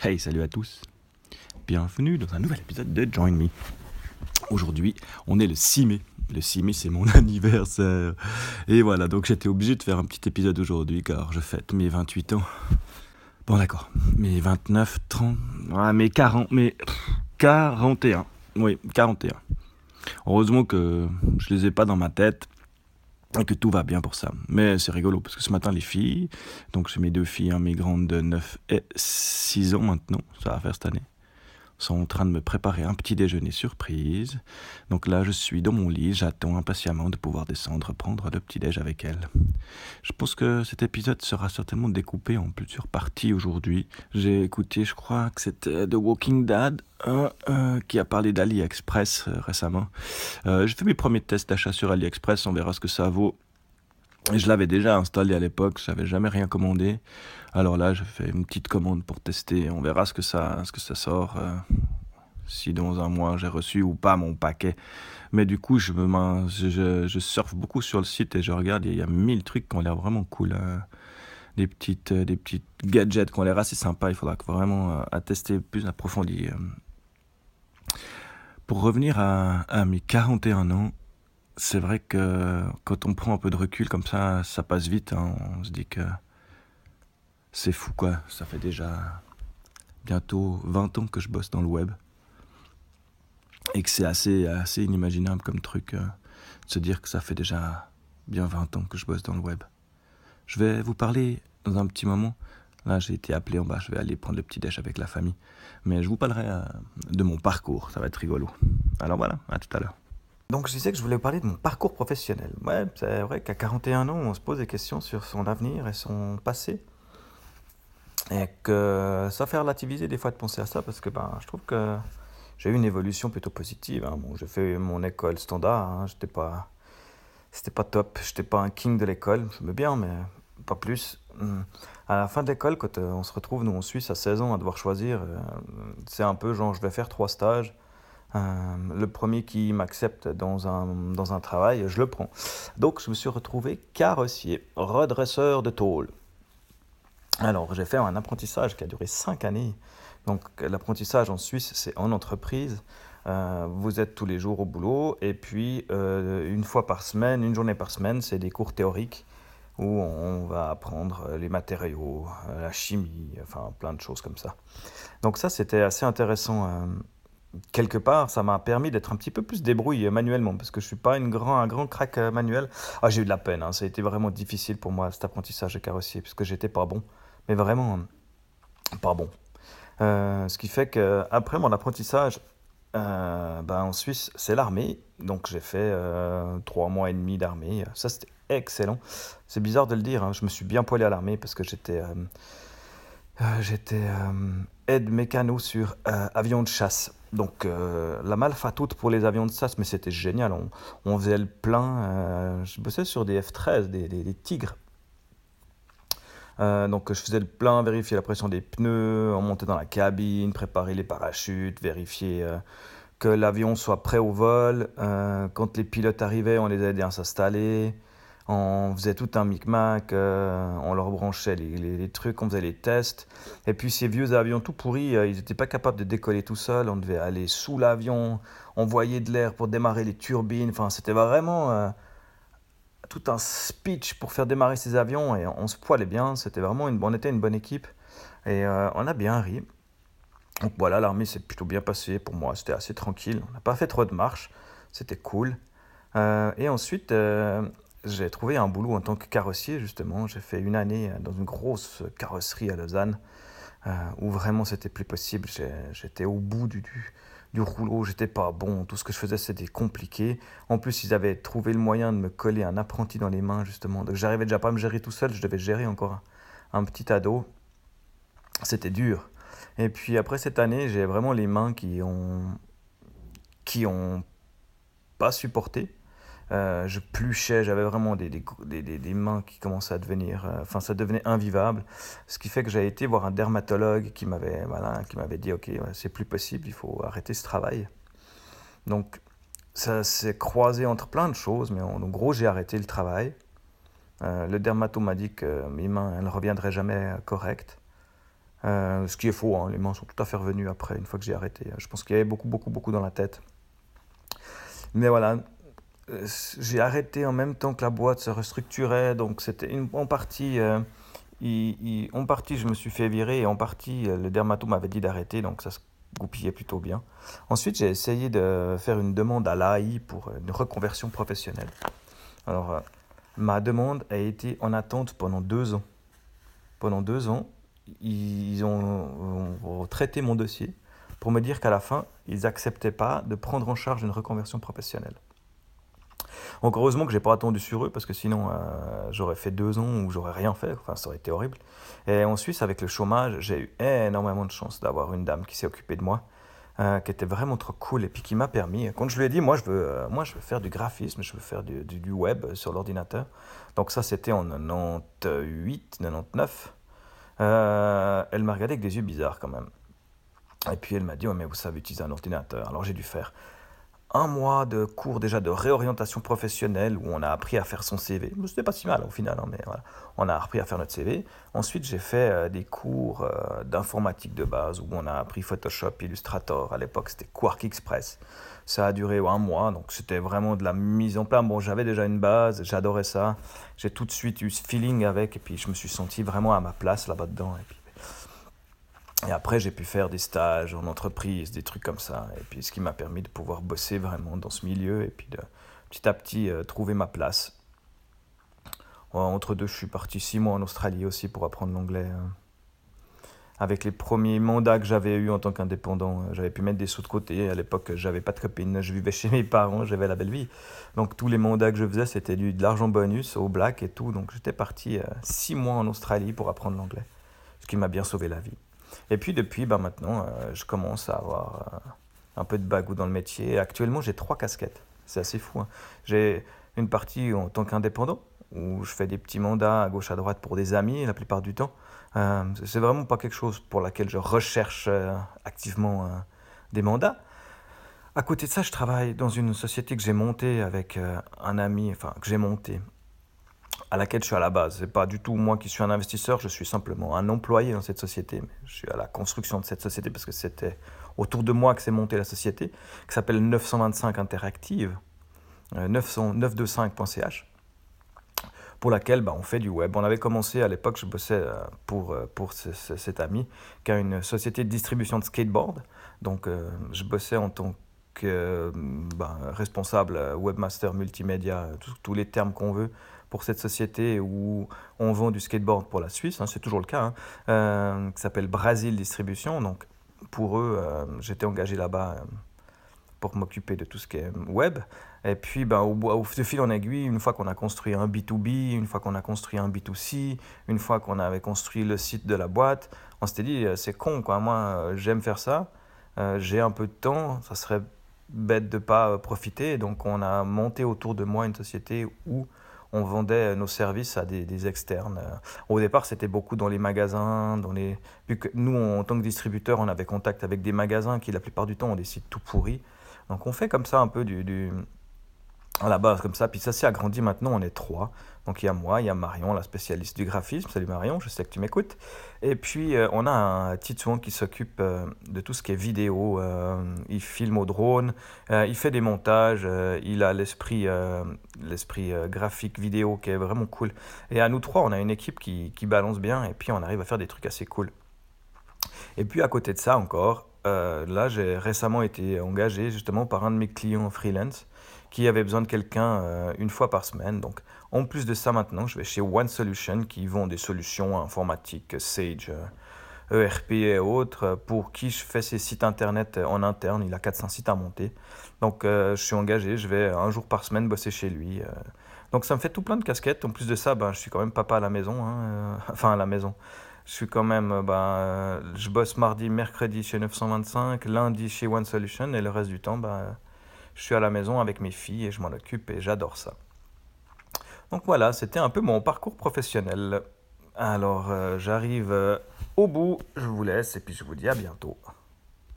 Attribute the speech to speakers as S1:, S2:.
S1: Hey, salut à tous. Bienvenue dans un nouvel épisode de Join Me. Aujourd'hui, on est le 6 mai. Le 6 mai, c'est mon anniversaire. Et voilà, donc j'étais obligé de faire un petit épisode aujourd'hui car je fête mes 28 ans. Bon, d'accord. Mes 29, 30, ouais, mes 40, mes 41. Oui, 41. Heureusement que je les ai pas dans ma tête que tout va bien pour ça. Mais c'est rigolo parce que ce matin, les filles, donc j'ai mes deux filles, hein, mes grandes de 9 et 6 ans maintenant, ça va faire cette année sont en train de me préparer un petit déjeuner surprise. Donc là, je suis dans mon lit, j'attends impatiemment de pouvoir descendre prendre le petit déj avec elles. Je pense que cet épisode sera certainement découpé en plusieurs parties aujourd'hui. J'ai écouté, je crois que c'était The Walking Dead, euh, qui a parlé d'AliExpress euh, récemment. Euh, j'ai fait mes premiers tests d'achat sur AliExpress, on verra ce que ça vaut. Je l'avais déjà installé à l'époque, je n'avais jamais rien commandé. Alors là, je fais une petite commande pour tester. On verra ce que ça, ce que ça sort. Euh, si dans un mois j'ai reçu ou pas mon paquet. Mais du coup, je, me, je, je, surfe beaucoup sur le site et je regarde. Il y a mille trucs qui ont l'air vraiment cool. Hein. Des, petites, euh, des petites gadgets qui ont l'air assez sympas. Il faudra vraiment euh, tester plus approfondi. Pour revenir à, à mes 41 ans, c'est vrai que quand on prend un peu de recul comme ça, ça passe vite. Hein. On se dit que c'est fou quoi. Ça fait déjà bientôt 20 ans que je bosse dans le web. Et que c'est assez, assez inimaginable comme truc euh, de se dire que ça fait déjà bien 20 ans que je bosse dans le web. Je vais vous parler dans un petit moment. Là, j'ai été appelé en bas, je vais aller prendre le petit déj avec la famille. Mais je vous parlerai euh, de mon parcours, ça va être rigolo. Alors voilà, à tout à l'heure.
S2: Donc je disais que je voulais vous parler de mon parcours professionnel. Ouais, c'est vrai qu'à 41 ans, on se pose des questions sur son avenir et son passé. Et que ça fait relativiser des fois de penser à ça parce que ben, je trouve que j'ai eu une évolution plutôt positive. Hein. Bon, j'ai fait mon école standard, hein. j'étais pas, c'était pas top, j'étais pas un king de l'école, je me bien, mais pas plus. Hmm. À la fin de l'école, quand euh, on se retrouve, nous en Suisse, à 16 ans, à devoir choisir, euh, c'est un peu genre je vais faire trois stages euh, le premier qui m'accepte dans un, dans un travail, je le prends. Donc je me suis retrouvé carrossier, redresseur de tôle. Alors j'ai fait un apprentissage qui a duré 5 années. Donc l'apprentissage en Suisse, c'est en entreprise. Euh, vous êtes tous les jours au boulot et puis euh, une fois par semaine, une journée par semaine, c'est des cours théoriques où on va apprendre les matériaux, la chimie, enfin plein de choses comme ça. Donc ça, c'était assez intéressant quelque part, ça m'a permis d'être un petit peu plus débrouillé manuellement, parce que je ne suis pas grand, un grand crack euh, manuel. Ah, j'ai eu de la peine, hein. ça a été vraiment difficile pour moi, cet apprentissage de carrossier, puisque j'étais pas bon, mais vraiment pas bon. Euh, ce qui fait qu'après mon apprentissage, euh, ben, en Suisse, c'est l'armée, donc j'ai fait trois mois et demi d'armée, ça c'était excellent. C'est bizarre de le dire, hein. je me suis bien poilé à l'armée, parce que j'étais... j'étais aide mécano sur avion de chasse. Donc euh, la malfatoute pour les avions de chasse, mais c'était génial. On, faisait le plein. Euh, je bossais sur des F-13, des, Tigres. Euh, donc je faisais le plein, vérifier la pression des pneus, on montait dans la cabine, préparer les parachutes, vérifier que l'avion soit prêt au vol. quand les pilotes arrivaient, on les aidait à s'installer on faisait tout un micmac, euh, on leur branchait les, trucs, on faisait les tests. Et puis ces vieux avions tout pourris, euh, ils n'étaient pas capables de décoller tout seuls, on devait aller sous l'avion, envoyer de l'air pour démarrer les turbines. Enfin, c'était vraiment euh, tout un speech pour faire démarrer ces avions et on se poilait bien, c'était vraiment une, on était une bonne équipe et on a bien ri. Donc voilà, l'armée s'est plutôt bien passée pour moi, c'était assez tranquille, on n'a pas fait trop de marches, c'était cool. et ensuite, j'ai trouvé un boulot en tant que carrossier, justement. J'ai fait une année dans une grosse carrosserie à Lausanne, euh, où vraiment c'était plus possible. J'étais au bout du, du, rouleau, j'étais pas bon. Tout ce que je faisais, c'était compliqué. En plus, ils avaient trouvé le moyen de me coller un apprenti dans les mains, justement. Donc, j'arrivais déjà pas à me gérer tout seul, je devais gérer encore un, petit ado. C'était dur. Et puis après cette année, j'ai vraiment les mains qui ont, qui ont pas supporté. Euh, je pluchais, j'avais vraiment des, des, des, des, mains qui commençaient à devenir, euh, enfin ça devenait invivable, ce qui fait que j'ai été voir un dermatologue qui m'avait voilà, dit ok c'est plus possible, il faut arrêter ce travail. Donc ça s'est croisé entre plein de choses, mais en, gros j'ai arrêté le travail. Euh, le dermato m'a dit que mes mains elles ne reviendraient jamais correctes. ce qui est faux, hein, les mains sont tout à fait revenues après, une fois que j'ai arrêté. Je pense qu'il y avait beaucoup, beaucoup, beaucoup dans la tête. Mais voilà, j'ai arrêté en même temps que la boîte se restructurait, donc c'était en partie, en partie je me suis fait virer et en partie le dermato m'avait dit d'arrêter, donc ça se goupillait plutôt bien. Ensuite j'ai essayé de faire une demande à l'AI pour une reconversion professionnelle. Alors ma demande a été en attente pendant deux ans. Pendant deux ans, ils ont, traité mon dossier pour me dire qu'à la fin, ils n'acceptaient pas de prendre en charge une reconversion professionnelle. Donc heureusement que j'ai pas attendu sur eux parce que sinon euh, j'aurais fait deux ans où j'aurais rien fait. Enfin, ça aurait été horrible. Et en Suisse, avec le chômage, j'ai eu énormément de chance d'avoir une dame qui s'est occupée de moi, euh, qui était vraiment trop cool et puis qui m'a permis. Quand je lui ai dit, moi je veux, euh, moi je veux faire du graphisme, je veux faire du, du web sur l'ordinateur. Donc ça, c'était en 98, 99. Euh, elle m'a regardé avec des yeux bizarres quand même. Et puis elle m'a dit, mais vous savez utiliser un ordinateur. Alors j'ai dû faire un mois de cours déjà de réorientation professionnelle où on a appris à faire son CV. C'était pas si mal au final, hein, mais voilà. on a appris à faire notre CV. Ensuite, j'ai fait euh, des cours euh, d'informatique de base où on a appris Photoshop, Illustrator. À l'époque, c'était Quark Express. Ça a duré un mois, donc c'était vraiment de la mise en place. Bon, j'avais déjà une base, j'adorais ça. J'ai tout de suite eu ce feeling avec, et puis je me suis senti vraiment à ma place là-bas dedans. Et après, j'ai pu faire des stages en entreprise, des trucs comme ça. Et puis, ce qui m'a permis de pouvoir bosser vraiment dans ce milieu et puis de petit à petit euh, trouver ma place. Entre deux, je suis parti six mois en Australie aussi pour apprendre l'anglais. Hein. Avec les premiers mandats que j'avais eu en tant qu'indépendant, euh, j'avais pu mettre des sous de côté. À l'époque, j'avais pas de copine, je vivais chez mes parents, j'avais la belle vie. Donc tous les mandats que je faisais, c'était de l'argent bonus au black et tout. Donc j'étais parti euh, six mois en Australie pour apprendre l'anglais, ce qui m'a bien sauvé la vie. Et puis depuis, bah, maintenant, euh, je commence à avoir euh, un peu de bagou dans le métier. Actuellement, j'ai trois casquettes. C'est assez fou. Hein. J'ai une partie en tant qu'indépendant, où je fais des petits mandats à gauche à droite pour des amis la plupart du temps. Euh, c'est vraiment pas quelque chose pour laquelle je recherche euh, activement des mandats. À côté de ça, je travaille dans une société que j'ai montée avec un ami, enfin que j'ai montée à laquelle je suis à la base. C'est pas du tout moi qui suis un investisseur, je suis simplement un employé dans cette société. Je suis à la construction de cette société parce que c'était autour de moi que s'est montée la société, qui s'appelle 925 Interactive, 925.ch, euh, pour laquelle bah, on fait du web. On avait commencé à l'époque, je bossais euh, pour, euh, pour cet ami qui a une société de distribution de skateboard. Donc je bossais en tant que bah, responsable webmaster multimédia, tous les termes qu'on veut pour cette société où on vend du skateboard pour la Suisse, hein, c'est toujours le cas, hein, euh, qui s'appelle Brasil Distribution. Donc pour eux, euh, j'étais engagé là-bas euh, pour m'occuper de tout ce qui est web. Et puis, ben, au, fil en aiguille, une fois qu'on a construit un B2B, une fois qu'on a construit un B2C, une fois qu'on avait construit le site de la boîte, on s'était dit, c'est con, quoi. moi j'aime faire ça, j'ai un peu de temps, ça serait bête de ne pas profiter. Donc on a monté autour de moi une société où on vendait nos services à des, externes. Au départ, c'était beaucoup dans les magasins, dans les... Que nous, en tant que distributeurs, on avait contact avec des magasins qui, la plupart du temps, ont des sites tout pourris. Donc on fait comme ça un peu du, à la base comme ça. Puis ça s'est agrandi maintenant, on est trois. Donc il y a moi, il y a Marion, la spécialiste du graphisme. Salut Marion, je sais que tu m'écoutes. Et puis euh, on a un Titouan qui s'occupe euh, de tout ce qui est vidéo. Euh, il filme au drone, il fait des montages, il a l'esprit l'esprit graphique vidéo qui est vraiment cool. Et à nous trois, on a une équipe qui, qui balance bien et puis on arrive à faire des trucs assez cool. Et puis à côté de ça encore, là j'ai récemment été engagé justement par un de mes clients freelance qui avait besoin de quelqu'un euh, une fois par semaine. Donc, en plus de ça, maintenant, je vais chez One Solution qui vend des solutions informatiques, Sage, ERP euh, e et autres, pour qui je fais ses sites internet en interne. Il a 400 sites à monter. Donc, euh, je suis engagé, je vais un jour par semaine bosser chez lui. Donc, ça me fait tout plein de casquettes. En plus de ça, ben, je suis quand même papa à la maison. Hein, enfin, à la maison. Je suis quand même, ben, je bosse mardi, mercredi chez 925, lundi chez One Solution et le reste du temps, ben, je suis à la maison avec mes filles et je m'en occupe et j'adore ça. Donc voilà, c'était un peu mon parcours professionnel. Alors euh, j'arrive euh, au bout, je vous laisse et puis je vous dis à bientôt.